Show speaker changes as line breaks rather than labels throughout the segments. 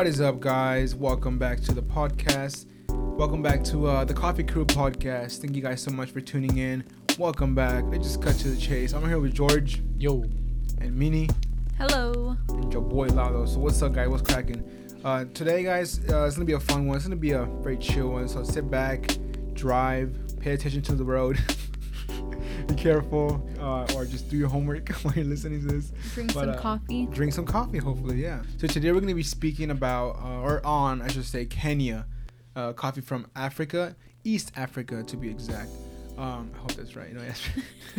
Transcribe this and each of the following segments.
What is up, guys? Welcome back to the podcast. Welcome back to uh, the Coffee Crew podcast. Thank you guys so much for tuning in. Welcome back. Let's just cut to the chase. I'm here with George
Yo,
and Mini
Hello.
and your boy Lalo. So what's up, guys? What's cracking? Uh, today, guys, uh, it's gonna be a fun one. It's gonna be a very chill one. So sit back, drive, pay attention to the road. be careful, uh, or just do your homework while you're listening to this.
Drink
But,
some
uh,
coffee.
drink some coffee hopefully yeah. So today we're going to be speaking about uh, or on i should say kenya uh, coffee from africa east africa to be exact. Um, i hope that's right. No that's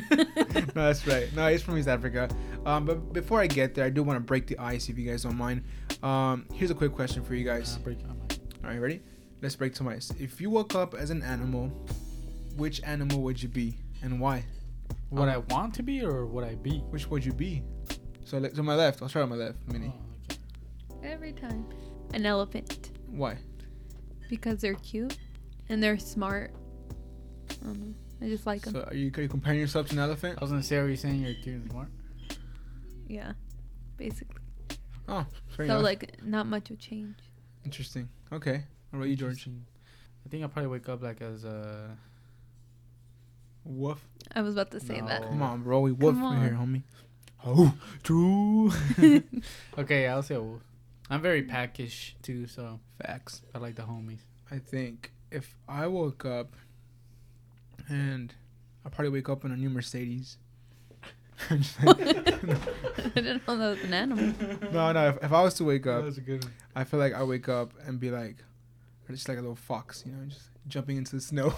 no that's right. No it's from east africa. Um, but before i get there i do want to break the ice if you guys don't mind. Um, here's a quick question for you guys.
Uh, break.
All right ready? Let's break some ice. If you woke up as an animal which animal would you be and why
would
Um,
I want to be or would I be?
which would you be so le- to my left i'll start on my left mini
Oh, okay.
Every time. An elephant.
why
Because they're cute and they're smart. I don't know. I just like them.
So are you, are you comparing yourself to an elephant?
I was gonna say, are you saying you're cute and smart?
yeah. Basically.
Oh, fair
so
enough.
like not much will change.
Interesting. Okay. What about you, George?
I think I'll probably wake up like as a.
Woof.
I was about to say that.
Come on, bro. We woof
Come
in here, homie. Oh, true.
Okay, I'll say a wolf. I'm very packish too, so
Facts.
I like the homies.
I think if I woke up and I'll probably wake up in a new Mercedes. I'm just like-
I didn't know that was an animal.
no, no. If, if I was to wake up,
a good one.
I feel like I wake up and be like, just like a little fox, you know, just jumping into the snow.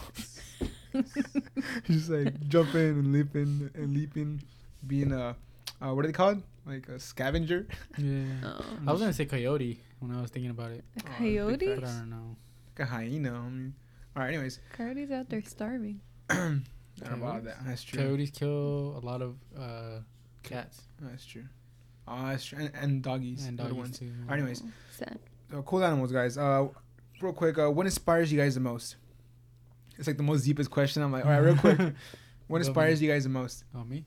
just like jumping and leaping and leaping, being a, uh, what are they called? Like a scavenger.
Yeah.
Oh.
I was gonna say coyote when I was thinking about it,
A
Oh,
coyote?
but I don't know.
Like a hyena. I mean, all right. Anyways,
Coyotes out there starving.
I don't know about that. That's true.
Coyotes kill a lot of uh, cats
That's true. Oh, that's true. And, and doggies.
and
little
doggies
ones.
too.
All right, anyways,
Oh, sad.
so cool animals, guys. Uh, real quick. Uh, what inspires you guys the most? It's like the most deepest question. I'm like, all right, real quick. What inspires you guys the most?
Oh me?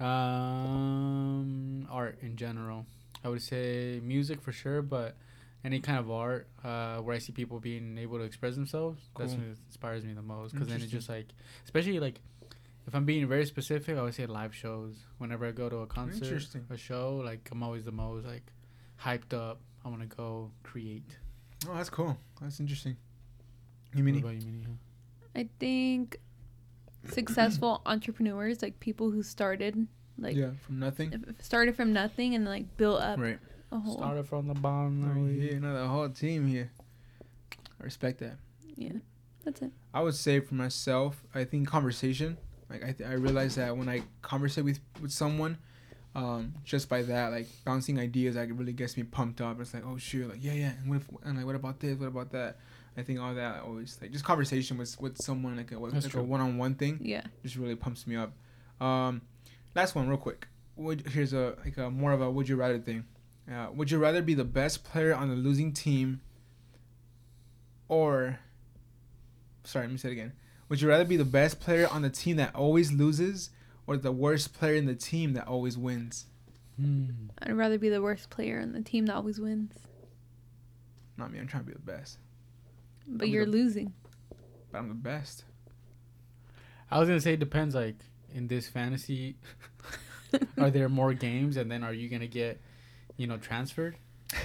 Um, art in general. I would say music for sure, but any kind of art uh, where I see people being able to express themselves, that's what inspires me the most. Because then it's just like, especially like, if I'm being very specific, I would say live shows. Whenever I go to a concert, a show, like I'm always the most like hyped up. I want to go create.
Oh, that's cool. That's interesting. You mean?
About you, Minnie?
I think successful entrepreneurs, like people who started like
yeah, from nothing.
started from nothing and like built up
Right.
a whole
Started from the bottom.
Oh,
now we-
yeah, another whole team here. I respect that.
yeah that's it
I would say for myself, I think conversation. Like I, th- I realize that when I conversate with with someone, um, just by that, like bouncing ideas, like it really gets me pumped up. It's like, oh shoot, like yeah, yeah, and what if, and like what about this? What about that? I think all that always like just conversation with with someone like a
That's
like a one on one thing
yeah
just really pumps me up. Um, last one, real quick. Would here's a like a more of a would you rather thing. Uh, would you rather be the best player on the losing team, or sorry, let me say it again. Would you rather be the best player on the team that always loses, or the worst player in the team that always wins?
Hmm.
i'd rather be the worst player on the team that always wins
Not me. I'm trying to be the best,
but
I'll be
you're
the-
losing
but I'm the best.
I was gonna say it depends. Like in this fantasy, are there more games, and then are you gonna get, you know, transferred?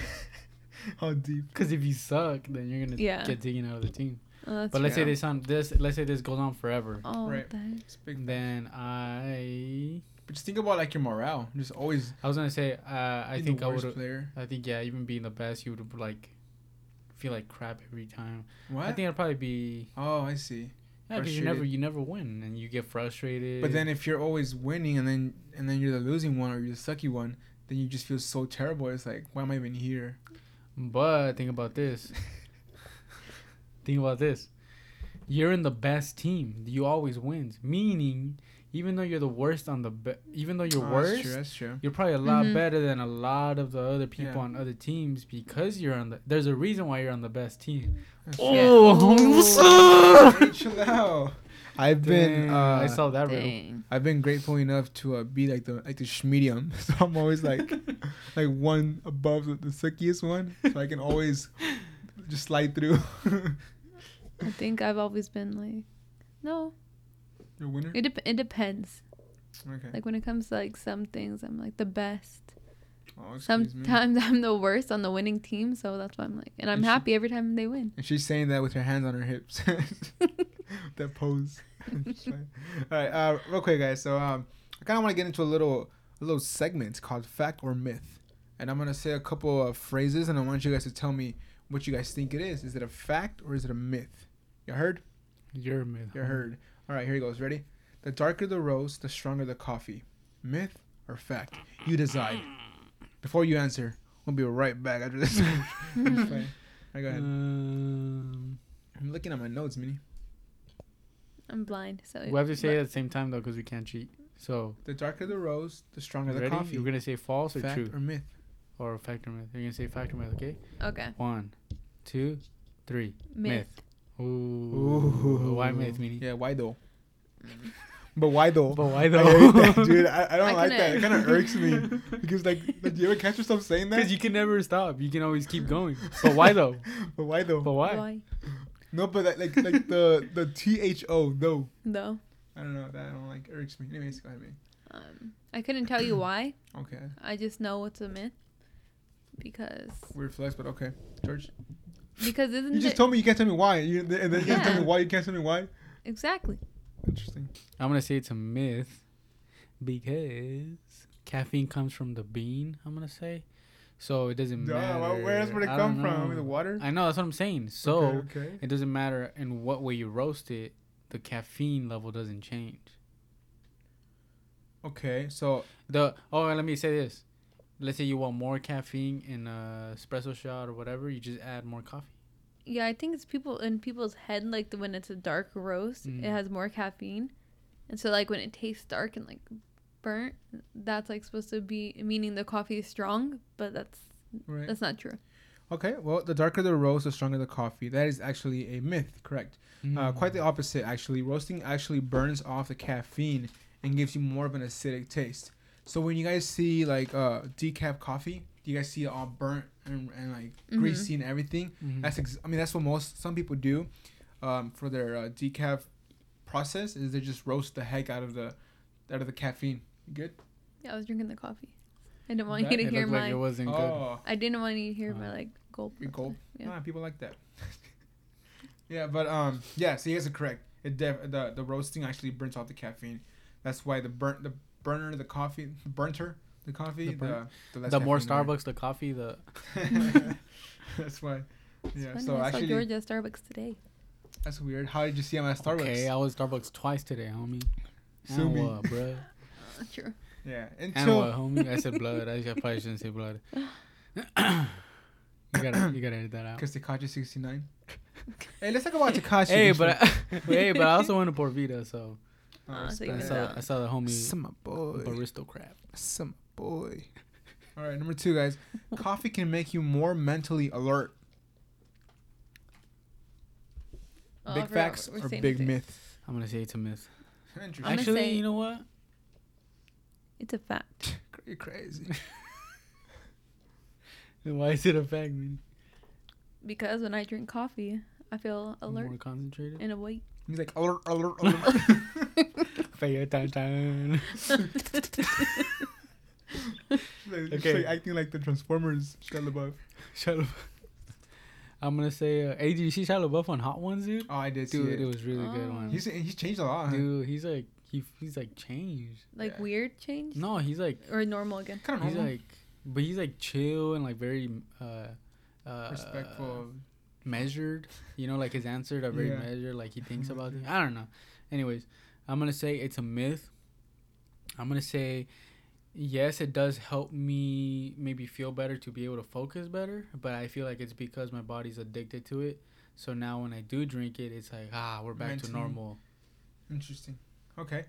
How deep?
Because if you suck, then you're gonna
Yeah.
get taken out of the team.
oh, that's
But let's say this on this. Let's say this goes on forever.
oh
Right.
what the heck?
It's big.
Then I,
But just think about like your morale. Just always.
I was gonna say, uh, I think I would.
player.
I think yeah, even being the best, you would like feel like crap every time.
What?
I think it'd probably be
oh, I see.
yeah, because you never you never win and you get frustrated.
But then if you're always winning and then and then you're the losing one or you're the sucky one, then you just feel so terrible. It's like, why am I even here?
But think about this. think about this. You're in the best team. You always wins. Meaning, even though you're the worst on the be- even though you're
Oh,
worst,
That's true. That's true.
you're probably a lot
Mhm.
better than a lot of the other people
Yeah.
on other teams because you're on the. There's a reason why you're on the best team.
That's
Oh, homie, what's up?
Chill out. I've been uh,
I saw that riddle.
Dang.
I've been grateful enough to uh, be like the like the medium, so I'm always like like one above the, the suckiest one, so I can always just slide through.
I think I've always been like, no.
Your winner.
It dep- it depends.
Okay.
Like when it comes to like some things, I'm like the best.
Oh, excuse me.
Sometimes I'm the worst on the winning team, so that's why I'm like, and I'm
And she-
happy every time they win.
And she's saying that with her hands on her hips. that pose. All right, uh, real quick, guys. So um, I kind of want to get into a little a little segment called fact or myth, and I'm gonna say a couple of phrases, and I want you guys to tell me what you guys think it is. Is it a fact or is it a myth? You heard?
You're a myth.
You heard. All right, here he goes. Ready? The darker the rose, the stronger the coffee. Myth or fact? You decide. Before you answer, we'll be right back after this. It's fine. All right, go ahead.
Um,
I'm looking at my notes, Minnie.
I'm blind, so
we have to say it at the same time though, because we can't cheat. So
The darker the rose, the stronger the
ready?
coffee.
You're gonna say false or
fact
true
or myth?
or fact or myth. You're gonna say fact or myth. Okay.
okay.
One, two, three.
Myth.
Ooh.
Ooh.
Why myth, meaning?
Yeah, why though? But why though?
But why
I
though?
hate that, dude. I, I don't
I
like that. It kind of irks me because like, like, do you ever catch yourself saying that?
Because you can never stop. You can always keep going. But why though?
but why though?
But why?
Why?
No, but that, like like the the T H O though.
No.
I don't know. That I don't like irks me. Anyways, go ahead, man.
Um, I couldn't tell you why.
Okay,
I just know it's a myth. Because
weird flex, but okay. George,
because isn't
you just
it
told me you can't tell me why. You and then you can't tell me why. You can't tell me why.
exactly?
Interesting.
I'm gonna say it's a myth because caffeine comes from the bean. I'm gonna say, so it doesn't
Duh,
matter.
wh- where else would it
I
come
don't
from?
know.
The water?
I know that's what I'm saying. So
okay, okay.
it doesn't matter in what way you roast it. The caffeine level doesn't change.
Okay, so
The oh, let me say this. Let's say you want more caffeine in a espresso shot or whatever, you just add more coffee.
Yeah, I think it's people in people's head like the, when it's a dark roast,
Mm.
it has more caffeine, and so like when it tastes dark and like burnt, that's like supposed to be meaning the coffee is strong, but that's
right.
that's not true.
Okay, well, the darker the roast, the stronger the coffee. That is actually a myth, correct? Uh, quite the opposite, actually. Roasting actually burns off the caffeine and gives you more of an acidic taste. So when you guys see like uh, decaf coffee, do you guys see it all burnt and, and like
Mhm.
greasy and everything.
Mhm.
That's ex- I mean that's what most some people do um, for their uh, decaf process is they just roast the heck out of the out of the caffeine. You good?
Yeah, I was drinking the coffee. I didn't want
That-
you to
it
hear my.
like it wasn't good.
Oh,
I didn't want you to hear my
Uh,
like gulp.
you gulp.
Yeah.
Ah, people like that. yeah, but um, yeah. So you guys are correct. It def- the the roasting actually burns off the caffeine. That's why the burnt the burner the coffee burner the coffee
The
the
burn-
the, less
the more
caffeine there.
Starbucks, the coffee, the
that's why.
It's
Yeah.
funny,
So
I saw
actually,
George at Starbucks today.
that's weird. How did you see him at Starbucks?
Okay, I was Starbucks twice today, homie.
Sue
and
me.
what, bruh?
Uh, true.
Yeah.
And
Until
what, homie? I said blood. I should- probably shouldn't say blood. you gotta, you gotta edit that out.
because Tekashi sixty nine. hey, let's talk about Tekashi.
Hey, but I, hey, but I also went to Porvita, so
Oh,
Uh,
I
you
respect.
Yeah.
saw, I saw the homie
Some boy.
Baristo crap.
Some boy. All right, number two, guys. Coffee can make you more mentally alert.
Oh,
big facts
what
or big
today.
myth?
I'm gonna say it's a myth.
Interesting.
Actually,
say-
you know what?
It's a fact.
You're crazy.
Why is it a fact? Man?
Because when I drink coffee, I feel alert
More concentrated.
and awake.
He's like alert, alert, alert.
Pay attention.
like,
Okay.
like acting like the Transformers Shia LaBeouf.
Shia LaBeouf. I'm gonna say, uh, hey, did you see Shia LaBeouf on Hot Ones, dude?
Oh, I did see
Dude,
it.
it was really good
Oh.
one.
He's he's changed a lot. Huh?
Dude, he's like he he's like changed.
Like
Yeah.
weird change?
No, he's like
Or normal again?
Kind of
he's
normal.
like, but he's like chill and like very uh, uh
respectful.
Measured. You know, like his answers are very
Yeah.
measured. Like he thinks about it. I don't know. Anyways, I'm gonna say it's a myth. I'm gonna say yes, it does help me maybe feel better to be able to focus better. But I feel like it's because my body's addicted to it. So now when I do drink it, it's like ah, we're back
Mentally.
to normal.
Interesting. Okay.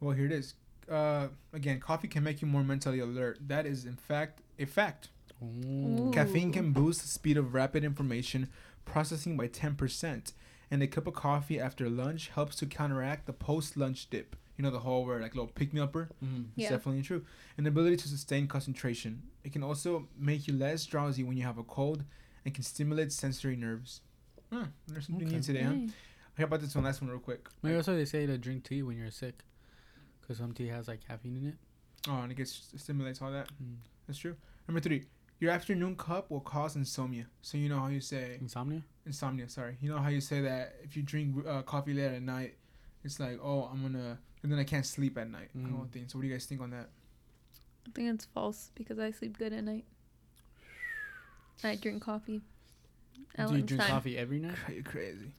Well, here it is. Uh, again, coffee can make you more mentally alert. That is, in fact, a fact.
Ooh.
Caffeine can boost the speed of rapid information processing by 10%, and a cup of coffee after lunch helps to counteract the post-lunch dip. You know the whole where like little pick me upper.
Mm.
It's
Yeah.
definitely true. And the ability to sustain concentration. It can also make you less drowsy when you have a cold, and can stimulate sensory nerves. Hmm, there's something new
Okay.
today, huh?
Nice.
How about this one last one real quick?
Maybe also they say to drink tea when you're sick, because some tea has like caffeine in it.
Oh, and it gets stimulates all that.
Mm.
That's true. Number three, your afternoon cup will cause insomnia. So you know how you say
Insomnia.
insomnia. Sorry, you know how you say that if you drink uh, coffee late at night, it's like oh I'm gonna and then I can't sleep at night. Kind
Mm.
of thing. So what do you guys think on that?
I think it's false because I sleep good at night. I drink coffee. at
Do you
lunchtime.
drink coffee every night?
You're crazy.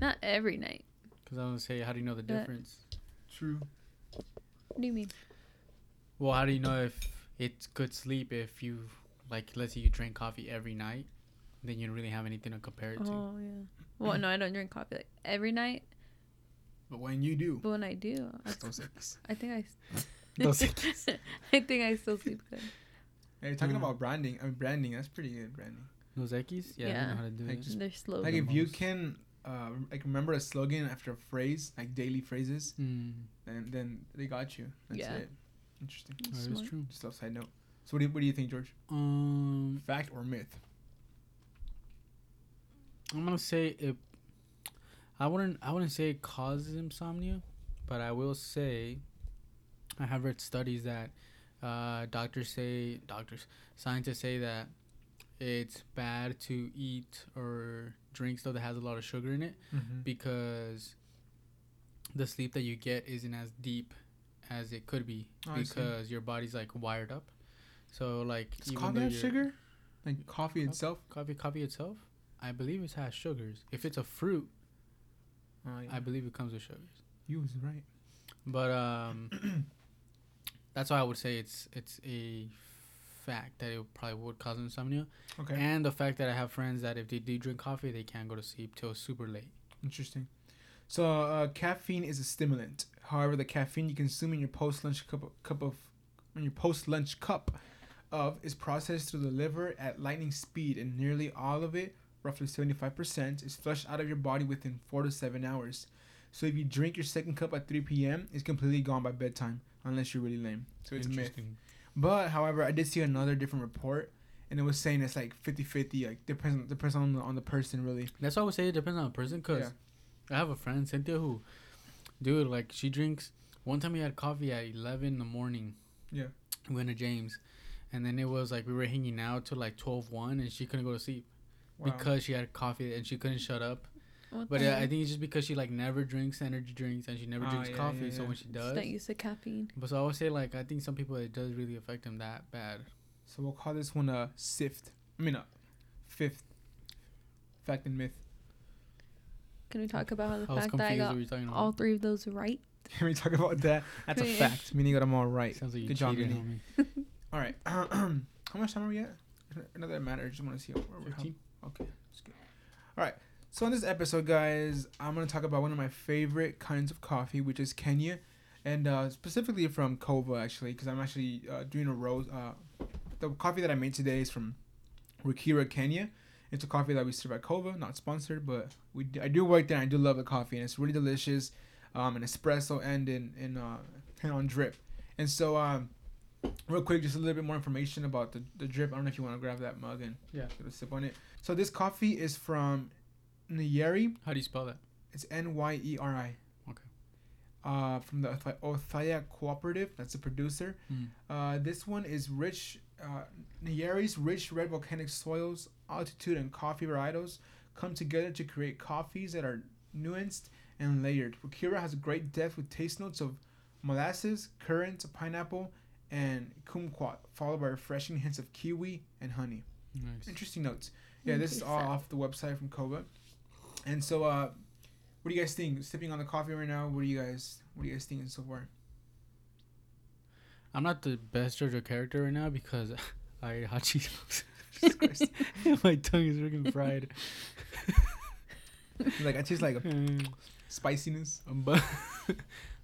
Not every night.
Because I was gonna say, how do you know the
Yeah.
difference?
True.
What do you mean?
Well, how do you know if it's good sleep if you like let's say you drink coffee every night, then you don't really have anything to compare it to.
Oh yeah. Well, no, I don't drink coffee like every night.
But when you do,
But when I do, I,
Dos
I think I. s-
Dos
I think I still sleep good.
Hey, you're talking
Mm.
about branding. I mean branding. That's pretty good branding.
Dos Equis? Yeah, I
Yeah.
don't know how to do
Like,
it.
just-
They're slow.
Like
the
if you can, uh, like remember a slogan after a phrase, like daily phrases,
Mm,
and then they got you. That's
Yeah.
it. Interesting.
that is
Smart.
true.
Just a side note. So what do you, what do you think, George?
Um,
Fact or myth?
I'm gonna say it. I wouldn't. I wouldn't say it causes insomnia, but I will say, I have read studies that uh, doctors say, doctors, scientists say that it's bad to eat or drink stuff that has a lot of sugar in it
Mm-hmm.
because the sleep that you get isn't as deep as it could be
Oh,
because your body's like wired up. So like
Does
even
coffee have sugar? Like coffee itself?
coffee coffee itself, I believe it has sugars. If it's a fruit,
Oh, yeah.
I believe it comes with sugars.
you was right.
But um, that's why I would say it's it's a fact that it probably would cause insomnia,
Okay.
and the fact that I have friends that if they do drink coffee, they can't go to sleep till super late.
Interesting. So uh, caffeine is a stimulant. However, the caffeine you consume in your post lunch cup cup of in your post lunch cup of is processed through the liver at lightning speed, and nearly all of it, roughly seventy five percent, is flushed out of your body within four to seven hours. So if you drink your second cup at three p.m., it's completely gone by bedtime, unless you're really lame. So it's a myth.
Interesting.
But however, I did see another different report, and it was saying it's like 50-50, like depends depends on the, on the person really.
That's why I would say it depends on the person. Cause
Yeah.
I have a friend Cynthia who, dude, like she drinks. One time we had coffee at eleven in the morning.
Yeah.
We went to James, and then it was like we were hanging out till like 12, 1, and she couldn't go to sleep
Wow.
because she had coffee and she couldn't shut up.
What
But
the
uh, I think it's just because she like never drinks energy drinks and she never
Ah,
drinks
yeah,
coffee.
yeah,
So when she
She's
does,
not used to caffeine.
but so I would say like I think some people it does really affect them that bad.
So we'll call this one a sift. I mean a fifth fact and myth.
Can we talk about how the
I
fact that I got
what you're talking about.
all three of those right?
Can we talk about that? That's a fact, meaning that I'm all right.
Sounds like you
Good job,
cheated,
Minnie.
homie.
All right. How much time are we at? Not that it matters. I just want to see where we're
15?
Okay, that's good. All right. So in this episode, guys, I'm gonna talk about one of my favorite kinds of coffee, which is Kenya, and uh, specifically from Kova, actually, because I'm actually uh, doing a rose. Uh, the coffee that I made today is from Rukira, Kenya. It's a coffee that we serve at Kova, not sponsored, but we d- I do work there. and I do love the coffee, and it's really delicious, um, an espresso and in in uh, and on drip. And so, um, real quick, just a little bit more information about the, the drip. I don't know if you want to grab that mug and
Yeah.
get a sip on it. So this coffee is from Nyeri.
How do you spell that?
It's N Y E R I.
Okay.
Uh, from the Othaya Cooperative. That's the producer.
Mm.
Uh, this one is rich. Uh, Nyeri's rich red volcanic soils, altitude, and coffee varietals come together to create coffees that are nuanced and layered. Rukira has a great depth with taste notes of molasses, currants, pineapple, and kumquat, followed by refreshing hints of kiwi and honey.
Nice.
Interesting notes. Yeah, this is all off the website from Kova. And so, uh, what do you guys think? Sipping on the coffee right now. What do you guys? What do you guys thinking so far?
I'm not the best judge of character right now because I ate hot Cheetos.
Jesus Christ.
My tongue is freaking fried.
like I taste like a
Mm,
spiciness.
but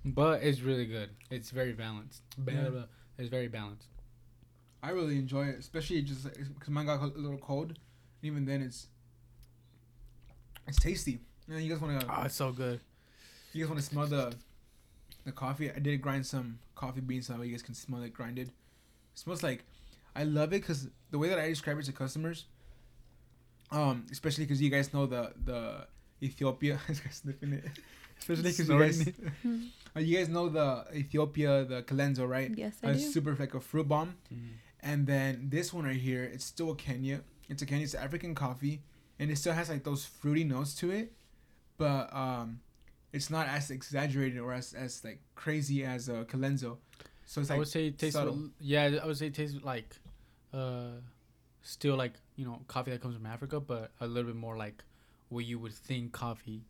but it's really good. It's very balanced.
Yeah.
Blah, It's very balanced.
I really enjoy it, especially just because mine got a little cold. Even then, it's it's tasty. And then you guys want to
Oh, it's so good.
you guys want to smell the the coffee? I did grind some coffee beans so you guys can smell it grinded. It smells like I love it because the way that I describe it to customers, um, especially because you guys know the the Ethiopia, this sniffing it. Especially because you guys, uh, you guys know the Ethiopia, the Kalenzo, right?
Yes, I
Uh,
do.
super like a fruit bomb.
Mm.
And then this one right here, it's still a Kenya. It's a Kenya. It's African coffee, and it still has like those fruity notes to it, but um, it's not as exaggerated or as, as like crazy as a Kalenzo. So it's
I
like
would say it tastes.
subtle.
Yeah, I would say it tastes like, uh, still like you know coffee that comes from Africa, but a little bit more like what you would think coffee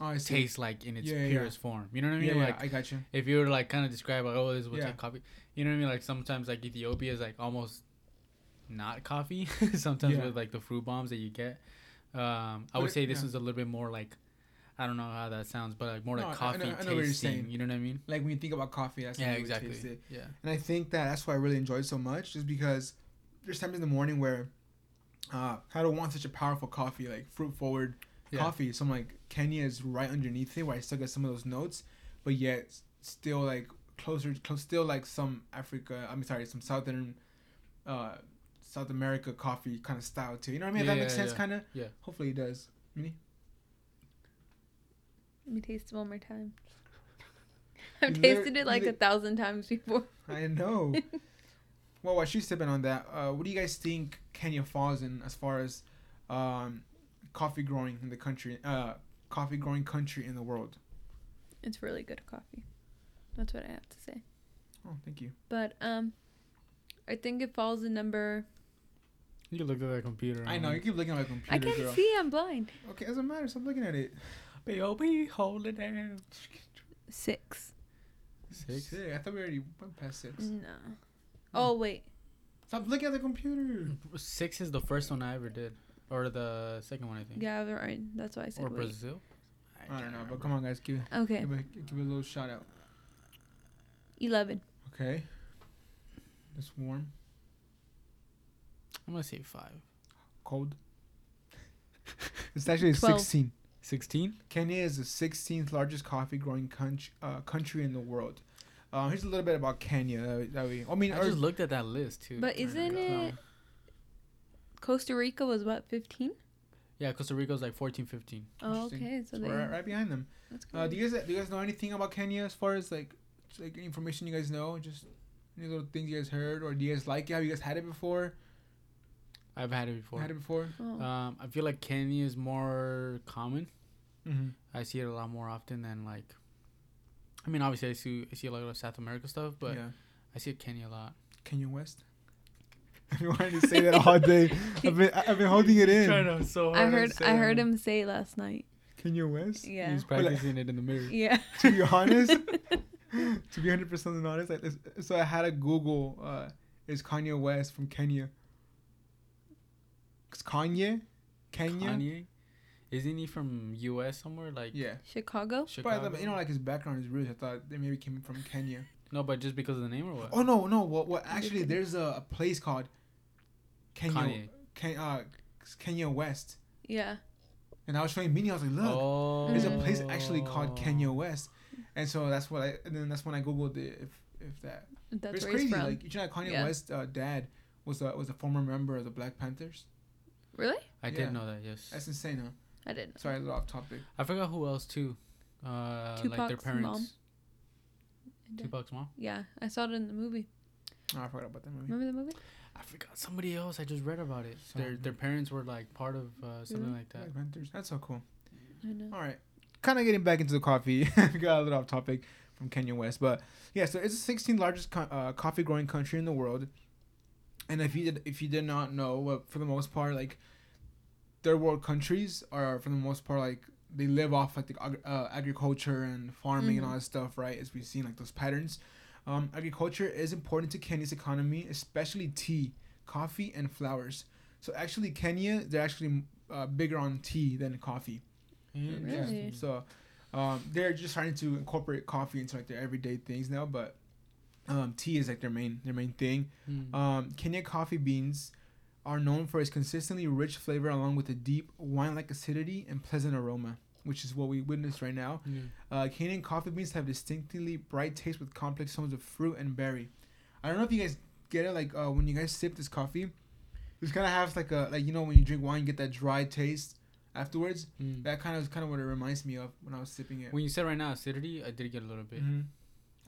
oh, I see.
tastes like in its
Yeah, yeah, yeah.
purest form. You know what I mean?
Yeah,
like
I got you.
if you were to, like kind of describe like oh this is what's like coffee. You know what I mean? Like sometimes like Ethiopia is like almost not coffee. sometimes with like the fruit bombs that you get. Um, I would
it-
say this is a little bit more like. I don't know how that sounds, but like more
No, I- I
like coffee
know- I know what you're
tasting.
saying.
You know what I mean?
Like when you think about coffee, that's how
Yeah,
you
exactly.
taste it.
Yeah.
And I think that that's why I really enjoy it so much, just because there's times in the morning where uh, I don't want such a powerful coffee, like fruit forward
Yeah.
coffee. So I'm like, Kenya is right underneath it, where I still get some of those notes, but yet still like closer, close, still like some Africa. I'm sorry, some southern, uh, South America coffee kind of style too. You know what I mean? If
Yeah,
that makes
yeah,
sense,
yeah.
kind of.
Yeah.
Hopefully it does. Mini?
Let me taste it one more time. I've
You
tasted it like
you
a thousand times before.
I know. well, while she's sipping on that, uh, what do you guys think Kenya falls in as far as um, coffee growing in the country? Uh, coffee growing country in the world.
It's really good coffee. That's what I have to say.
Oh, thank you.
But um, I think it falls in number.
You can look at that computer.
I know you keep looking at my computer,
I can't
girl.
see. I'm blind.
Okay, doesn't matter. Stop looking at it.
Baby, hold it down.
Six.
Six.
Sick. I thought we already went past six.
No. Oh wait.
Stop looking at the computer.
Six is the first one I ever did, or the second one I think.
Yeah, right. That's why I said
Or
wait.
Brazil.
I don't know, but come on, guys, give
Okay.
give a, give it a little shout out.
Eleven.
Okay. It's warm,
I'm gonna say five.
cold. it's actually
Twelve.
sixteen.
Sixteen.
Kenya is the 16th largest coffee growing country, uh, country in the world. Uh, here's a little bit about Kenya. That we, that we I mean,
I just looked at that list too.
But isn't
No.
it? Costa Rica was what? Fifteen.
Yeah, Costa Rica was like 14, 15.
Oh, okay. So
so
they.
we're right, right behind them.
That's
Uh,
good.
do you guys do you guys know anything about Kenya as far as like like information you guys know? Just any little things you guys heard, or do you guys like it? Have you guys had it before?
I've had it before.
Had it before?
oh.
Um, I feel like Kenya is more common.
Mm-hmm.
I see it a lot more often than like. I mean, obviously, I see I see a lot of South America stuff, but
yeah,
I see Kenya a lot.
Kenya West. I've been wanting to say that all day. I've been I've been holding it in.
so
I heard. I heard him say last night.
Kenya West.
Yeah.
He's practicing it in the mirror.
Yeah.
to be honest, to be hundred percent honest, like this, so I had to Google uh, is Kanye West from Kenya? Cause Kanye, Kenya,
Kanye, isn't he from U.S. somewhere like
yeah.
Chicago.
Chicago?
But you know, like his background is roots. I thought they maybe came from Kenya.
no, but just because of the name or what?
Oh no, no. What? What? Actually, there's a, a place called Kenya,
Kanye.
Ken, uh, Kenya West,
Yeah.
and I was showing Minnie. I was like, look,
oh,
there's a place actually called Kenya West, and so that's what I. And then that's when I googled it. If if that
That's
it's
where
crazy.
from.
Like you know, Kanye
Yeah.
West's uh, dad was a was a former member of the Black Panthers.
really?
I
yeah.
did know that. Yes.
That's insane, huh?
I didn't.
Sorry, a little off topic.
I forgot who else too. Uh, like their parents.
mom.
Tupac's mom.
Yeah, I saw it in the movie.
Oh, I forgot about that movie.
Remember the movie?
I forgot somebody else. I just read about it. Their their parents were like part of uh, something
Really?
like that.
Black Panthers. That's so cool.
I know.
All right, kind of getting back into the coffee. Got a little off topic from Kenya West, but yeah. So it's the 16th largest co- uh, coffee growing country in the world. And if you did, if you did not know, uh, for the most part, like third world countries are for the most part like they live off like the uh, agriculture and farming and all that stuff, right? As we've seen like those patterns. Um, agriculture is important to Kenya's economy, especially tea, coffee, and flowers. So actually, Kenya they're actually uh, bigger on tea than coffee.
Really?
So um, they're just starting to incorporate coffee into like their everyday things now, but um, tea is like their main their main thing.
Mm.
Um, Kenya coffee beans are known for its consistently rich flavor along with a deep wine-like acidity and pleasant aroma. Which is what we witness right now. Uh, Canadian coffee beans have distinctly bright taste with complex tones of fruit and berry. I don't know if you guys get it. Like uh, when you guys sip this coffee, it kind of has like a like you know when you drink wine, you get that dry taste afterwards.
Mm.
That kind of is kind of what it reminds me of when I was sipping it.
When you said right now acidity, I did get a little bit.
Mhm.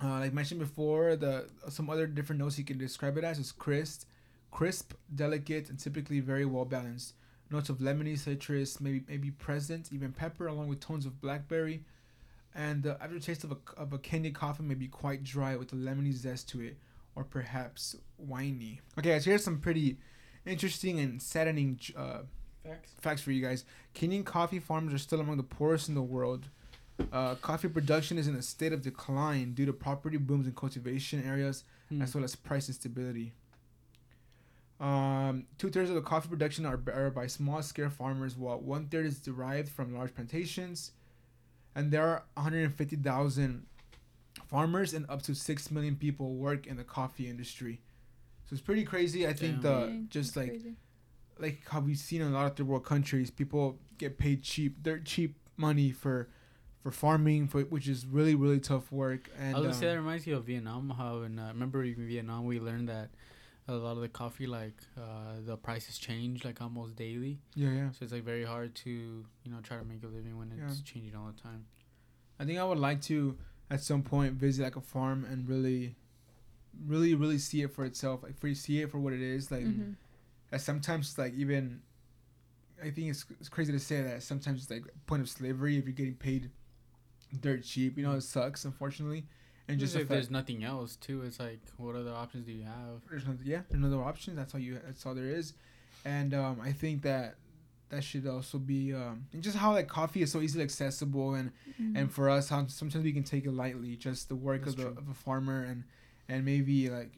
Uh, like mentioned before, the some other different notes you can describe it as is crisp, crisp, delicate, and typically very well balanced. Notes of lemony, citrus, maybe maybe present, even pepper, along with tones of blackberry. And the aftertaste of a of a Kenya coffee may be quite dry with a lemony zest to it, or perhaps winey. Okay, guys, here's some pretty interesting and saddening uh,
Facts.
facts for you guys. Kenyan coffee farms are still among the poorest in the world. Uh, coffee production is in a state of decline due to property booms in cultivation areas
Hmm.
as well as price instability. Um, two thirds of the coffee production are, are by small scale farmers, while one third is derived from large plantations. And there are 150,000 farmers and up to 6 million people work in the coffee industry. So it's pretty crazy. I think
Damn.
the
Dang,
just
that's
like
crazy.
like how we've seen in a lot of third world countries, people get paid cheap, dirt cheap money for for farming, for which is really really tough work. And
I was gonna say that
um,
reminds you of Vietnam. How in uh, remember in Vietnam we learned that a lot of the coffee like uh, the prices change like almost daily.
yeah, yeah.
So it's like very hard to you know try to make a living when it's changing all the time.
I think I would like to at some point visit like a farm and really, really, really see it for itself. Like for you, see it for what it is. Like
Mhm.
that sometimes like even, I think it's, it's crazy to say that sometimes it's like point of slavery if you're getting paid dirt cheap. You know it sucks unfortunately, and just
Just if
fact-
there's nothing else too, it's like what other options do you have?
there's no yeah there's no other options that's all you that's all there is and um i think that that should also be um and just how like coffee is so easily accessible and
Mhm.
and for us how sometimes we can take it lightly just the work
That's
of the
true.
of a farmer and and maybe like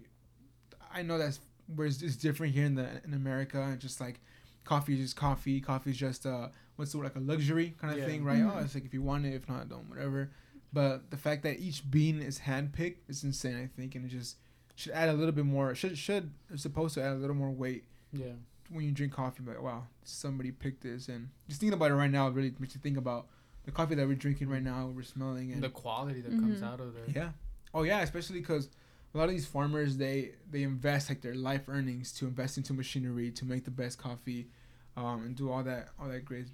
i know that's where it's, it's different here in the in america and just like coffee is just coffee coffee is just uh what's the word like a luxury kind of
Yeah.
thing right oh
Mhm.
it's like if you want it if not don't whatever but the fact that each bean is handpicked is insane i think and it just should add a little bit more should should it's supposed to add a little more weight
Yeah.
when you drink coffee like wow somebody picked this and just thinking about it right now really makes you think about the coffee that we're drinking right now we're smelling and
the quality that comes
Mhm.
out of there.
yeah oh yeah especially because a lot of these farmers they they invest like their life earnings to invest into machinery to make the best coffee um, and do all that all that great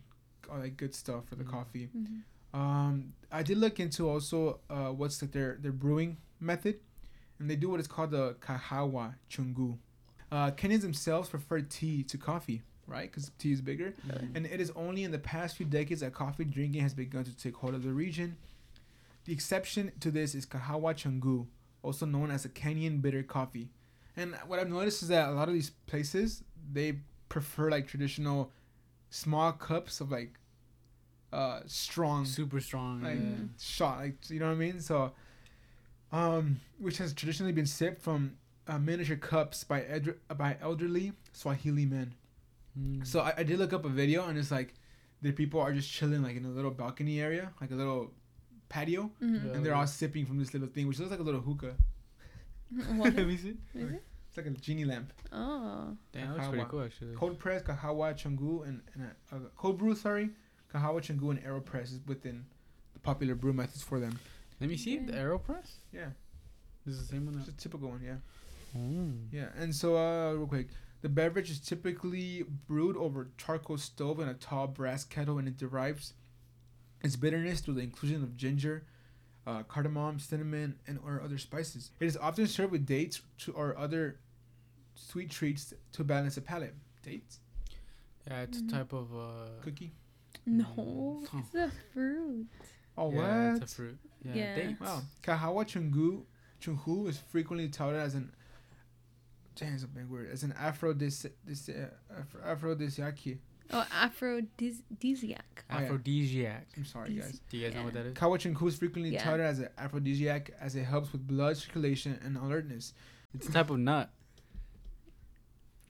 all that good stuff for the
Mhm.
coffee
Mhm.
Um, I did look into also uh, what's like their their brewing method, and they do what is called the kahawa chungu. Uh, Kenyans themselves prefer tea to coffee, right? Because tea is bigger,
Mhm.
and it is only in the past few decades that coffee drinking has begun to take hold of the region. The exception to this is kahawa chungu, also known as a Kenyan bitter coffee. And what I've noticed is that a lot of these places they prefer like traditional small cups of like uh strong
super strong.
like
yeah.
shot like you know what i mean so um which has traditionally been sipped from uh, miniature cups by ed- by elderly swahili men
Mm.
so I, I did look up a video and it's like the people are just chilling like in a little balcony area like a little patio
Mhm.
Yeah.
and they're all sipping from this little thing which looks like a little hookah
What?
Let me see.
It's like a genie lamp
Oh.
Damn, that looks pretty cool actually.
cold press kahawa chungu and, and a, uh, cold brew sorry kahawa chungu and aeropress is within the popular brew methods for them
Let me see the
Yeah.
Aeropress.
yeah
This is the same one.
it's
That-
a typical one yeah
oh.
Yeah, and so uh, real quick, the beverage is typically brewed over charcoal stove in a tall brass kettle, and it derives its bitterness through the inclusion of ginger, uh, cardamom, cinnamon, and or other spices. It is often served with dates to, or other sweet treats to balance the palate. Dates,
Yeah, it's
Mhm.
a type of uh.
cookie.
No,
Mm.
it's a fruit.
Oh
yeah,
what?
It's a fruit. Yeah.
Yeah.
Dates.
Wow, kahawa chungu, chungu is frequently touted as an Dang, it's a big word. As an aphrodis, this, uh, aphro- aphrodisiac.
Oh, aphrodisiac.
Oh, yeah.
Aphrodisiac.
I'm sorry,
Dis-
guys.
Do you guys know what
that is?
that is?
Kahawa chungu is frequently
Yeah.
touted as an aphrodisiac as it helps with blood circulation and alertness.
It's a type of nut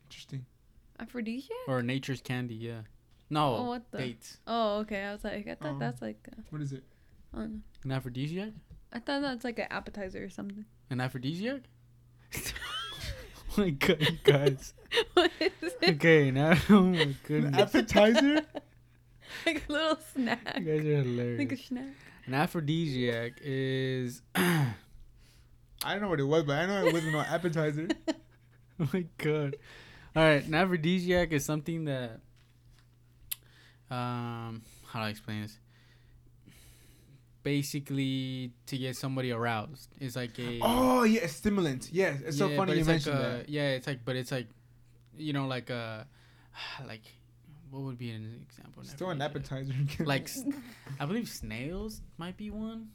Interesting.
Aphrodisiac?
or nature's candy. Yeah. No.
Oh, what the?
dates.
Oh, okay. I was like, I thought
Oh.
that's like, uh,
What is it?
I don't know.
An aphrodisiac.
I thought that's like an appetizer or something.
An aphrodisiac. oh my god, you guys.
what is it?
Okay, now. Oh my
An appetizer?
like a little snack.
You guys are hilarious.
Like a snack.
An aphrodisiac is.
I don't know what it was, but I know it wasn't no appetizer.
oh my god. All right, an aphrodisiac is something that. Um, how do I explain this? Basically, to get somebody aroused, it's like a.
Oh yeah, a stimulant. Yes, it's so
Yeah,
funny you
it's
mentioned
like a,
that.
Yeah, it's like, but it's like, you know, like uh like, what would be an example? of
Still an appetizer.
Like, I believe snails might be one.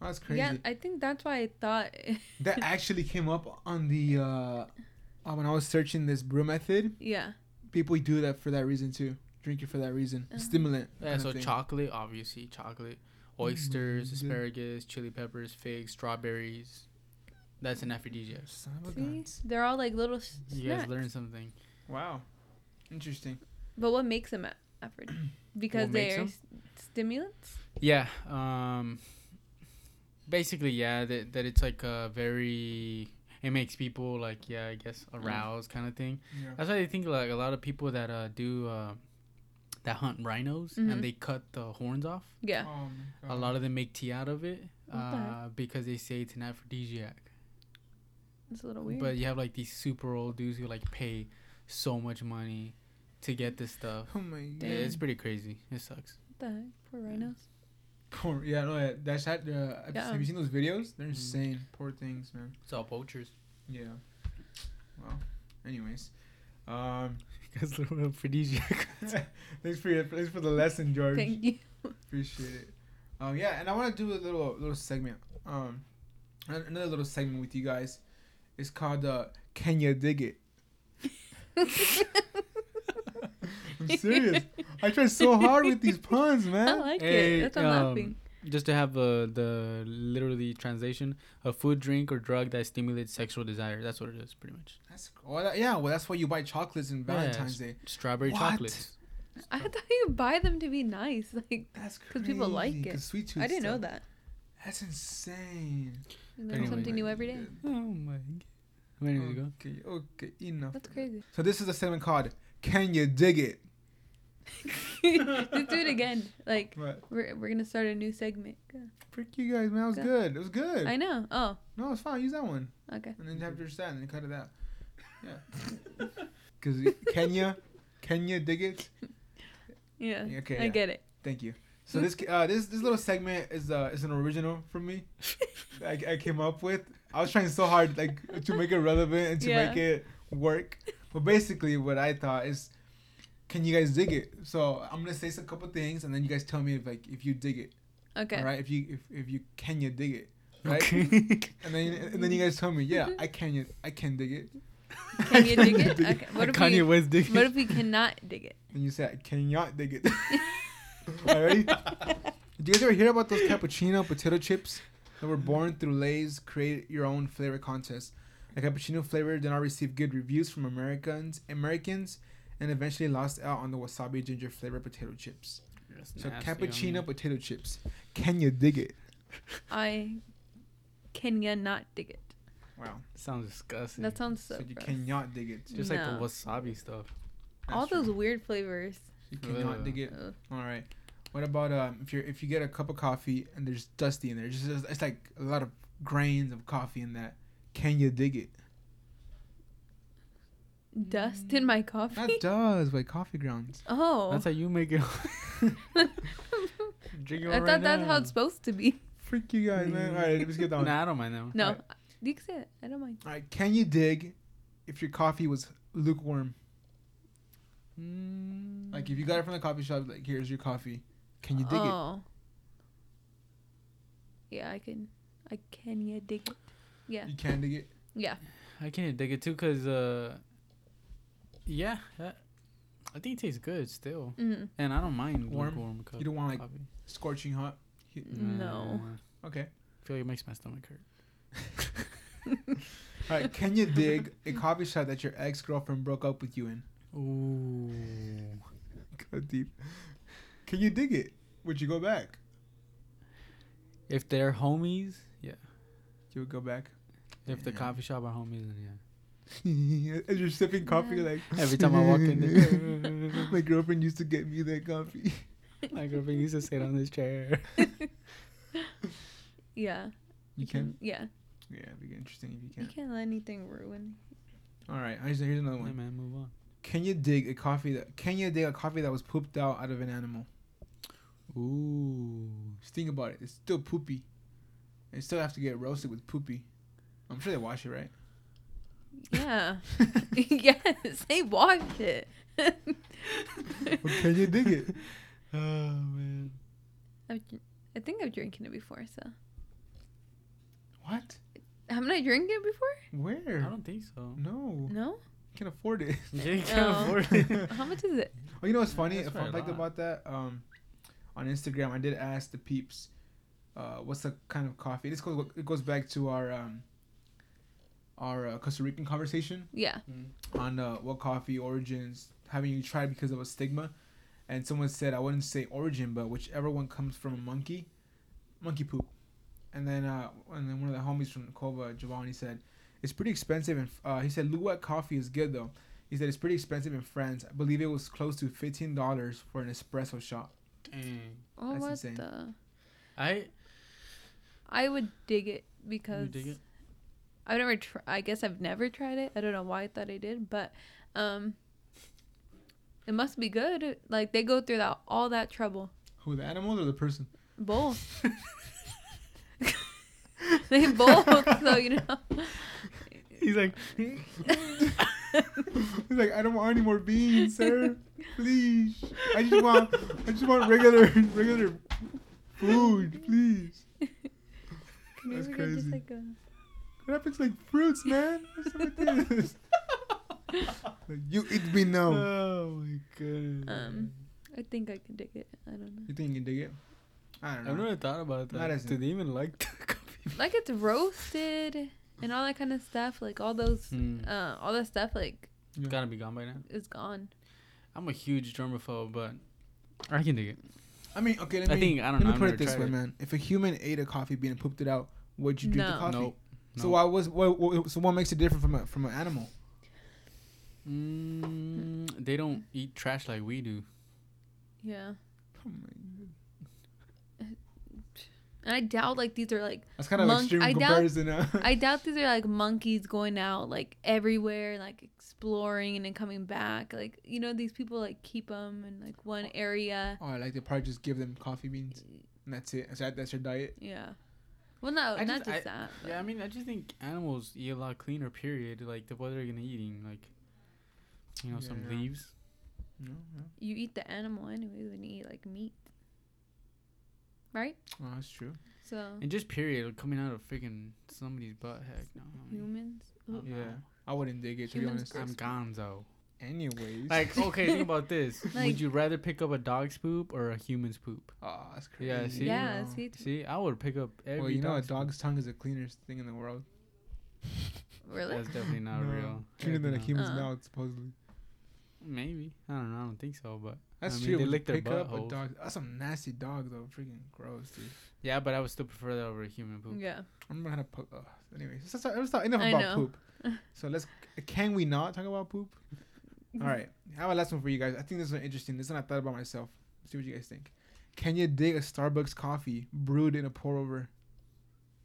oh, that's crazy.
Yeah, I think that's why I thought.
that actually came up on the uh, uh when I was searching this brew method.
yeah.
People do that for that reason too. Drink it for that reason.
Uh-huh.
Stimulant.
Yeah, so chocolate, obviously chocolate, oysters,
Mhm.
asparagus, chili peppers, figs, strawberries. That's an aphrodisiac.
Son of a
See, they're all like little s-
You guys
snacks.
learned something.
Wow. Interesting.
But what makes them a- aphrodisiac? Because
What
they
are
s- stimulants.
Yeah. Um. Basically, yeah. That that it's like a very. It makes people like yeah, I guess aroused kind of thing.
Yeah.
That's why I think like a lot of people that uh do uh that hunt rhinos
Mhm.
and they cut the horns off.
Yeah.
Oh
A lot of them make tea out of it
What the
uh, because they say it's an aphrodisiac.
It's a little weird.
But you have like these super old dudes who like pay so much money to get this stuff.
Oh my
Yeah,
god.
it's pretty crazy. It sucks.
what the heck? Poor rhinos.
Poor, yeah, no, yeah, that's that. Uh, have-
Yeah.
Have you seen those videos? They're
Mhm.
insane. Poor things, man.
It's all poachers.
Yeah. Well, anyways, um,
Because little aphrodisiac.
thanks for your, thanks for the lesson, George.
Thank you.
Appreciate it. Um, yeah, and I want to do a little little segment. Um, another little segment with you guys. It's called uh, "Can You Dig It?" I'm serious. I try so hard with these puns, man.
I like
Hey,
it. That's why I'm
um,
laughing.
Just to have uh, the literally translation, a food, drink, or drug that stimulates sexual desire. That's what it is, pretty much.
That's well, that- yeah. Well, that's why you buy chocolates in Valentine's Day.
Strawberry
What?
chocolates.
I thought you buy them to be nice. Like
that's
because people like it
sweet tooth
I didn't know that.
That's insane.
You learn
Anyway.
something new every day.
Oh my. How many we go?
Okay, okay, enough.
That's crazy.
So this is a segment called "Can You Dig It?"
Just do it again. Like
What?
we're we're gonna start a new segment. Go.
Freak you guys, man. That was
Go.
good. It was good.
I know. Oh,
No, it's fine. Use that one,
okay.
and then have your stand, and then cut it out. Yeah. Because Kenya, Kenya, dig it.
Yeah.
Yeah, okay,
I
yeah.
get it.
Thank you. So this uh, this this little segment is uh is an original from me. I, I came up with. I was trying so hard like to make it relevant and to
Yeah.
make it work. But basically, what I thought is, can you guys dig it? So I'm gonna say some couple things, and then you guys tell me if like if you dig it.
Okay.
All right. If you if, if you can you dig it. Right.
Okay.
And then and then you guys tell me, yeah, I can you I can dig it.
Can you dig it? Okay. What if
Kanye
we
West dig
What if we cannot dig it?
And you say I cannot dig it. Alright. Did you guys ever hear about those cappuccino potato chips that were born through Lay's create your own flavor contest? The cappuccino flavor did not receive good reviews from Americans Americans and eventually lost out on the wasabi ginger flavored potato chips.
That's
So cappuccino
homie.
potato chips. Can you dig it?
I can you not dig it?
Wow.
sounds disgusting.
That sounds so.
So you
gross.
cannot dig it.
just like the wasabi stuff.
All
That's true.
those weird flavors.
You cannot
Ugh.
dig it.
Ugh.
All right. What about um if you are if you get a cup of coffee and there's dusty in there? It's just it's like a lot of grains of coffee in that. Can you dig it?
Dust in my coffee.
That does like coffee grounds.
oh,
That's how you make it. Drink it
I
right
thought that's how it's supposed to be.
Freak you guys, man. All right, let's get that one.
Nah, I don't mind that one.
No,
Alright.
you can say it. I don't mind.
All right. Can you dig if your coffee was lukewarm?
Mm.
Like if you got it from the coffee shop, like here's your coffee. Can you dig it?
oh. Yeah, I can. I can ya dig it? Yeah,
You can dig it.
yeah.
I can't dig it too, cause uh, yeah, that, I think it tastes good still,
Mm.
and I don't mind
Warm?
lukewarm cup
You don't want like
coffee.
scorching hot. You-
No.
Okay.
I feel like it makes my stomach hurt.
All right. Can you dig a coffee shop that your ex girlfriend broke up with you in?
Ooh.
Go deep. Can you dig it? Would you go back?
If they're homies, yeah.
You would go back.
If the coffee shop are homies, then yeah.
As you're sipping coffee,
Yeah.
like
Every time I walk in there.
my girlfriend used to get me that coffee.
My girlfriend used to sit on this chair.
Yeah.
You can.
Yeah.
Yeah, it'd be interesting if you can.
You
can.
can't let anything ruin.
All right, here's, here's another
Yeah,
one.
man, move on.
Can you dig a coffee that? Can you dig a coffee that was pooped out out of an animal?
Ooh.
Just think about it. It's still poopy. They still have to get roasted with poopy. I'm sure they wash it, right?
Yeah. yes. They washed it.
Well, can you dig it?
Oh man.
I've, I think I've drinking it before, so.
What?
Haven't I drank it before?
Where?
I don't think so.
No,
No.
can't afford it.
Yeah, you can't
Oh.
afford it.
How much is it?
Oh, you know what's funny?
that's
A fun
probably a
fact
lot.
about that. Um, on Instagram, I did ask the peeps, uh, what's the kind of coffee? This goes it goes back to our um, our uh, Costa Rican conversation
Yeah.
on uh, what coffee origins haven't you tried because of a stigma, and someone said I wouldn't say origin, but whichever one comes from a monkey, monkey poop, and then uh, and then one of the homies from Cova, Giovanni said it's pretty expensive, and uh, he said Luwak coffee is good though. He said it's pretty expensive in France. I believe it was close to fifteen dollars for an espresso shot.
Dang.
Oh,
That's
what
insane.
the?
I
I would dig it
you
because
dig it?
I've never. Tr- I guess I've never tried it. I don't know why I thought I did, but um, it must be good. Like they go through that all that trouble.
Who the animals or the person?
Both. they both. So you know.
He's like,
He's like, I don't want any more beans, sir. Please, I just want, I just want regular, regular food, please.
Can
That's
get just
crazy.
like a?
What happens like fruits, man? What's up with this? Like, you eat me now.
oh my god.
Um, I think I can dig it. I don't know.
You think you can dig it? I don't know.
I've never thought about that.
Not as-
Do they even like the coffee?
Like it's roasted and all that kind of stuff. Like all those,
Hmm.
uh, all that stuff. Like
Yeah.
Gotta be gone by now.
It's gone.
I'm a huge germaphobe, but I can dig it.
I mean, okay. Let me,
I think I don't
let
know.
me put it this
tried
way, man. If a human ate a coffee bean and pooped it out, would you drink the
No.
coffee?
Nope.
So why was what, what? So what makes it different from a from an animal?
Mm, they don't eat trash like we do.
Yeah.
Oh my God.
And I doubt like these are like
That's kind of
Monk-
extreme
I doubt-
comparison. huh?
I doubt these are like monkeys going out like everywhere, like exploring and then coming back. Like you know, these people like keep them in like one area.
oh, like they probably just give them coffee beans, and that's it. So that, that's your diet.
Yeah. Well, no,
I
not
just-
just that.
Yeah, I mean, I just think animals eat a lot cleaner. Period. Like the what they're gonna eating, like you know, some
Yeah.
leaves.
No, no.
you eat the animal anyways when you eat like meat, right?
Oh, that's true.
So
And just period, coming out of freaking somebody's butt. Heck no. I mean,
humans.
I'm
Yeah,
not.
I wouldn't dig it to
Humans
be honest.
I'm gonzo.
Anyways,
Like, okay, think about this.
Like-
Would you rather pick up a dog's poop or a human's poop?
oh, that's crazy.
Yeah, see?
Yeah,
bro.
see,
See, I would pick up every.
Well, you know, a
dog's poop.
dog's tongue is the cleanest thing in the world.
really?
That's definitely not
No,
real.
Cleaner than a human's
Uh.
mouth, supposedly.
Maybe. I don't know. I don't think so, but
That's
I mean,
true.
They lick their
pick up a dog. That's some nasty dog though. Freaking gross, dude.
yeah, but I would still prefer that over a human poop.
Yeah.
I'm gonna put. Uh, anyways, let's talk, let's not enough
I
about
know.
poop. So let's. Can we not talk about poop? All right. I have a last one for you guys. I think this is interesting. This one I thought about myself. see what you guys think. Can you dig a Starbucks coffee brewed in a pour over?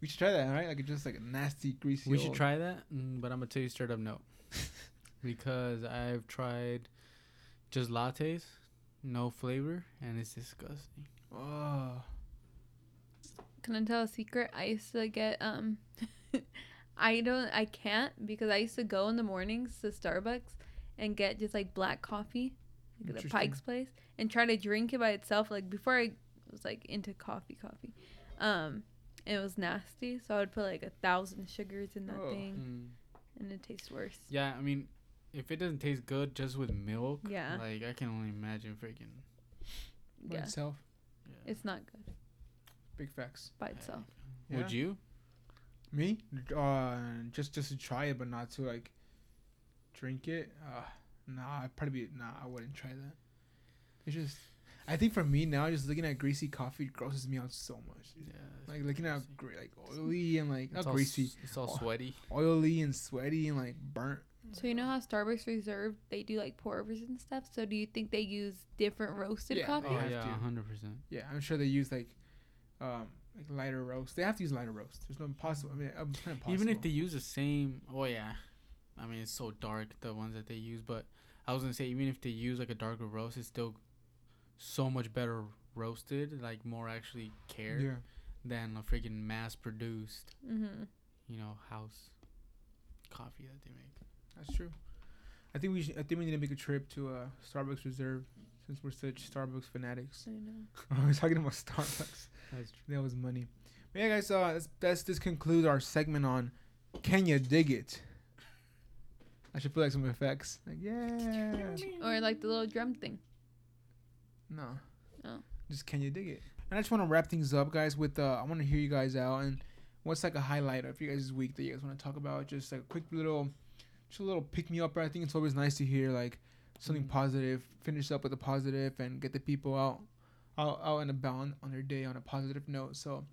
We should try that, right? Like it's just like a nasty, greasy.
We should
old-
try that, mm, but I'm gonna tell you straight up no, because I've tried just lattes, no flavor, and it's disgusting.
Oh,
Can I tell a secret? I used to get um I don't I can't because I used to go in the mornings to Starbucks and get just like black coffee, like the Pike's place, and try to drink it by itself. Like before I was like into coffee, coffee. Um it was nasty, so I would put like a thousand sugars in that
Oh.
thing
Mm.
and it tastes worse.
Yeah, I mean, if it doesn't taste good just with milk,
Yeah.
like I can only imagine freaking.
by
Yeah.
itself.
Yeah.
It's not good
Big facts.
by itself.
Would you?
Me? Uh, just just to try it, but not to like drink it. Uh, nah, I'd probably be, nah. I wouldn't try that. It's just, I think for me now, just looking at greasy coffee grosses me out so much.
Yeah.
Like looking at
disgusting.
gre- like oily and like not
all
greasy,
s- It's all sweaty.
oily and sweaty and like burnt.
So you know how Starbucks Reserve they do like pour overs and stuff. So do you think they use different roasted
Yeah,
coffee?
Oh
have
yeah, hundred percent.
Yeah, I'm sure they use like, um, like lighter roast. They have to use lighter roast. There's no possible. I mean, it's not impossible.
Even if they use the same, oh yeah, I mean it's so dark the ones that they use. But I was gonna say even if they use like a darker roast, it's still so much better roasted, like more actually cared
yeah,
than a freaking mass produced,
Mm-hmm.
you know, house coffee that they make.
that's true. I think we should, I think we need to make a trip to uh, Starbucks Reserve since we're such Starbucks fanatics.
I know.
I was talking about Starbucks.
That's true.
That was money. But yeah, guys. Uh, that's, that's this concludes our segment on Kenya Dig It. I should put like some effects. Like yeah.
Or like the little drum thing.
No.
Oh.
Just can you dig it? And I just want to wrap things up, guys. With uh, I want to hear you guys out and what's like a highlight of you guys' week that you guys want to talk about? Just like a quick little, just a little pick me up. I think it's always nice to hear like something
Mm.
positive. Finish up with a positive and get the people out, out, out and about on- on their day on a positive note. So,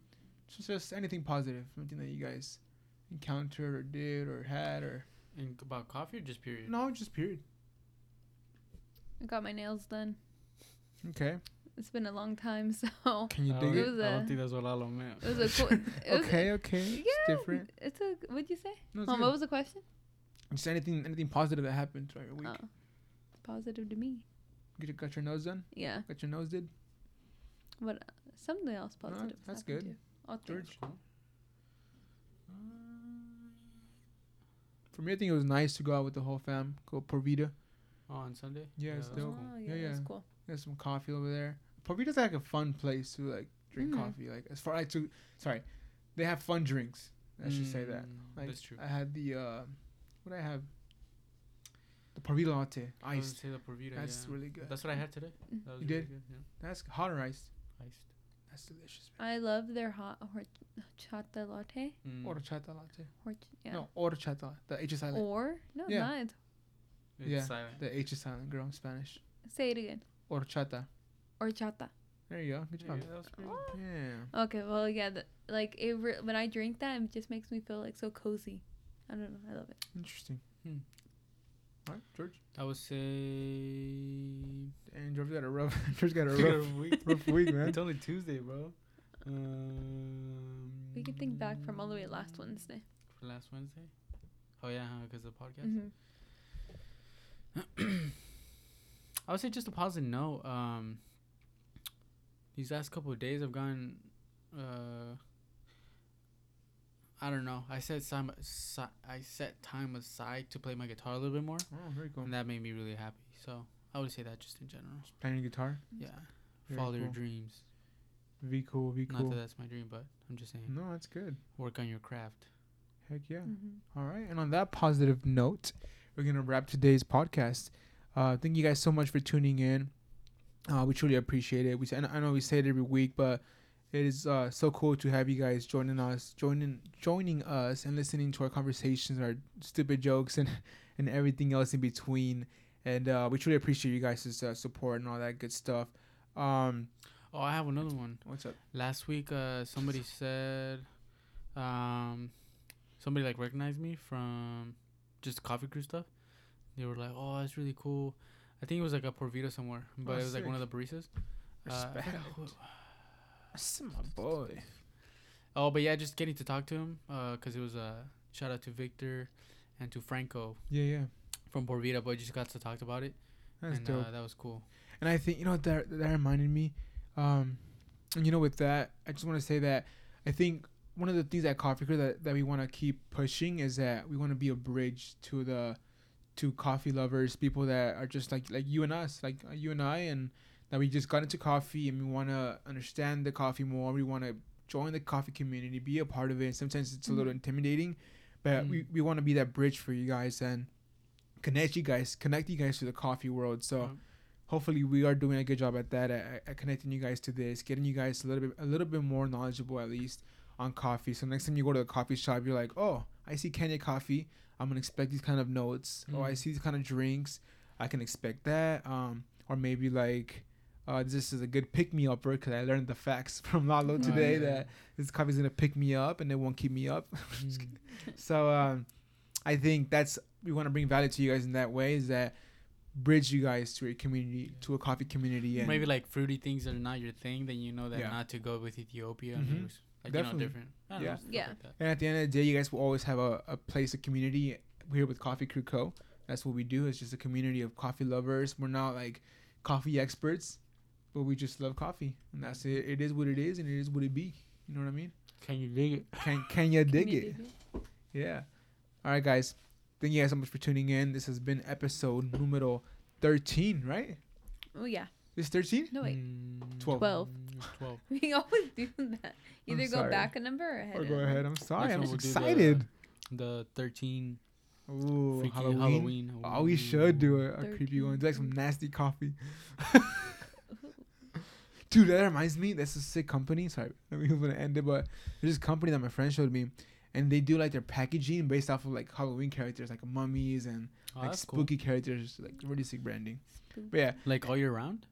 just just anything positive, anything that you guys encountered or did or had or
And about coffee or just period?
no, just period.
I got my nails done.
Okay,
It's been a long time, so
can you dig
don't-
It
it?
was
I
a-
don't think that's what Lalo meant.
it was a cool. It was,
Okay, okay, it's different.
It's a. What'd you say?
No,
Mom, what was the question?
Just anything, anything positive that happened throughout your week.
Oh, positive to me.
Get your, got your nose done?
Yeah.
Got your nose did?
What? Uh, something else
No,
positive.
that's good.
too. I'll think.
George? For me, I think it was nice to go out with the whole fam. Go Porvita.
Oh, on Sunday.
Yeah, it's dope.
cool.
Oh,
Yeah,
yeah, that's
yeah.
cool.
Get some coffee over there. Porvita's like a fun place to like drink
Mhm.
coffee. Like as far like to sorry, they have fun drinks. I should say that.
Mm,
Like
that's true.
I had the uh, what did I have? The Porvita latte,
I was
iced.
say the Provita,
That's
yeah.
really good.
That's what I had today.
Mm.
That was
You
really
did?
Good, yeah.
That's hot or iced.
Iced.
That's delicious. Man.
I love their hot horchata latte.
Mm.
Horchata latte.
Horch- yeah.
No, horchata. The H is silent.
Or no,
Yeah.
not.
It's
yeah.
silent.
The H is silent, girl, in Spanish.
Say it again.
Horchata.
Horchata.
There you go. Good job.
that
Oh.
Yeah.
Okay, well, yeah, the, like it. Re- when I drink that, it just makes me feel like so cozy. I don't know. I love it.
Interesting.
Hmm.
All right, George.
I would say.
And George got a rough. George got a
Got a
rough,
week.
rough week, man.
It's only Tuesday, bro. Um,
We can think back from all the way last Wednesday.
For last Wednesday. Oh yeah, because of the podcast.
Mm-hmm.
I would say just a positive note. Um, these last couple of days, I've gone. Uh, I don't know. I set time. si- I set time aside to play my guitar a little bit more,
Oh, very cool.
and that made me really happy. So I would say that just in general.
Playing guitar.
Yeah,
Very
follow your dreams.
Be cool. Be cool.
Not
cool.
that that's my dream, but I'm just saying,
No, that's good.
work on your craft.
Heck yeah.
Mm-hmm.
All right. And on that positive note, we're gonna wrap today's podcast. Uh, thank you guys so much for tuning in. Uh, we truly appreciate it. We say, I know we say it every week, but it is uh, so cool to have you guys joining us, joining joining us, and listening to our conversations, our stupid jokes, and and everything else in between. And uh, we truly appreciate you guys' uh, support and all that good stuff. Um,
Oh, I have another one.
what's up?
Last week, uh, somebody said, um, somebody like recognized me from just coffee crew stuff. They were like, "Oh, that's really cool." I think it was like a Porvita somewhere, but
Oh,
it was like one of the baristas. Uh,
Respect.
who-
That's my boy.
oh, but yeah, just getting to talk to him, uh, cause it was a uh, shout out to Victor and to Franco
Yeah, yeah.
from Porvita, but just got to talk about it,
That's
and
dope.
Uh, that was cool.
And I think you know that that reminded me, um, and you know with that, I just want to say that I think one of the things at Coffee Crew that, that we want to keep pushing is that we want to be a bridge to the to coffee lovers, people that are just like like you and us, like uh, you and I, and that we just got into coffee and we want to understand the coffee more. We want to join the coffee community, be a part of it. Sometimes it's a little
Mhm.
intimidating, but we,
Mm.
we want to be that bridge for you guys and connect you guys, connect you guys to the coffee world. So
Yeah.
hopefully we are doing a good job at that at, at connecting you guys to this getting you guys a little bit a little bit more knowledgeable at least on coffee so next time you go to the coffee shop you're like oh i see kenya coffee i'm gonna expect these kind of notes or i
Mm.
see these kind of drinks i can expect that um or maybe like uh, this is a good pick me upper because I learned the facts from Lalo
Oh,
today
yeah.
that this coffee's gonna pick me up and it won't keep me up.
Mm.
so um, I think that's we want to bring value to you guys in that way is that bridge you guys to a community to a coffee community and
Maybe like fruity things are not your thing, then you know that
Yeah.
not to go with Ethiopia
Mhm.
And it was like
Definitely.
you know different. I
Yeah.
know,
Yeah.
like that.
And at the end of the day, you guys will always have a, a place, a community here with Coffee Crew Co. That's what we do. It's just a community of coffee lovers. We're not like coffee experts, but we just love coffee. And that's it. It is what it is, and it is what it be. You know what I mean?
Can you dig it?
Can, can you dig
Can you
it? Yeah. All right, guys. Thank you guys so much for tuning in. This has been episode numero 13, right?
Oh yeah.
This 13?
No wait.
Mm,
12.
12.
Twelve.
We always do that.
I'm
Either go
sorry.
back a number or ahead.
Or go ahead. I'm sorry.
Next
I'm just
we'll do the-
excited.
The thirteen
Ooh,
freaky
Halloween.
Halloween.
Oh, we should do a, a creepy one. Do like some nasty coffee. Dude, that reminds me. That's a sick company. Sorry, I mean, I'm gonna end it, but there's this company that my friend showed me, and they do like their packaging based off of like Halloween characters, like mummies and
Oh,
like
that's cool.
spooky characters, like really sick branding. But yeah,
Like all year round.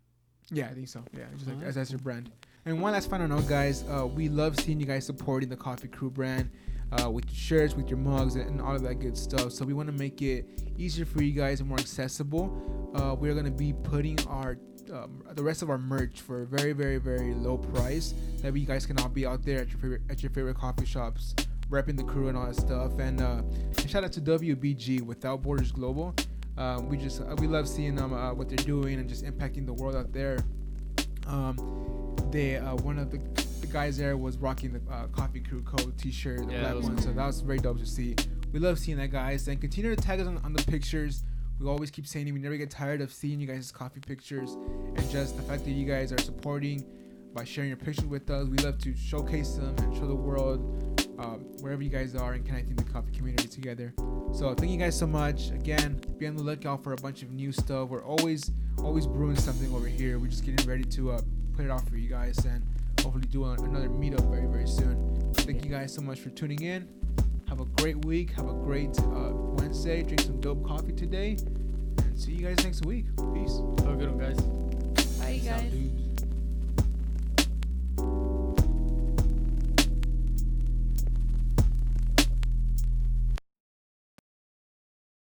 Yeah, I think so. Yeah, just like as
that's
that's your brand. And one last final note, guys. Uh, we love seeing you guys supporting the Coffee Crew brand uh, with your shirts, with your mugs, and all of that good stuff. So we want to make it easier for you guys and more accessible. Uh, we're gonna be putting our um, the rest of our merch for a very, very, very low price. That way you guys can all be out there at your favorite at your favorite coffee shops, repping the crew and all that stuff. And uh, shout out to WBG Without Borders Global. Um, we just uh, we love seeing them uh, what they're doing and just impacting the world out there. Um, they uh, one of the, the guys there was rocking the uh, Coffee Crew Co T-shirt, the
Yeah,
black one. So that was very dope to see. We love seeing that, guys. And continue to tag us on, on the pictures. We always keep saying it. We never get tired of seeing you guys' coffee pictures and just the fact that you guys are supporting by sharing your pictures with us. We love to showcase them and show the world wherever you guys are and connecting the coffee community together. So thank you guys so much. Again, be on the lookout for a bunch of new stuff. We're always always brewing something over here. We're just getting ready to uh, put it out for you guys and hopefully do another meetup very very soon. Thank you guys so much for tuning in. Have a great week. Have a great uh, Wednesday. Drink some dope coffee today. And see you guys next week. Peace.
Have a good one, guys.
Bye,
Peace
guys.
dudes.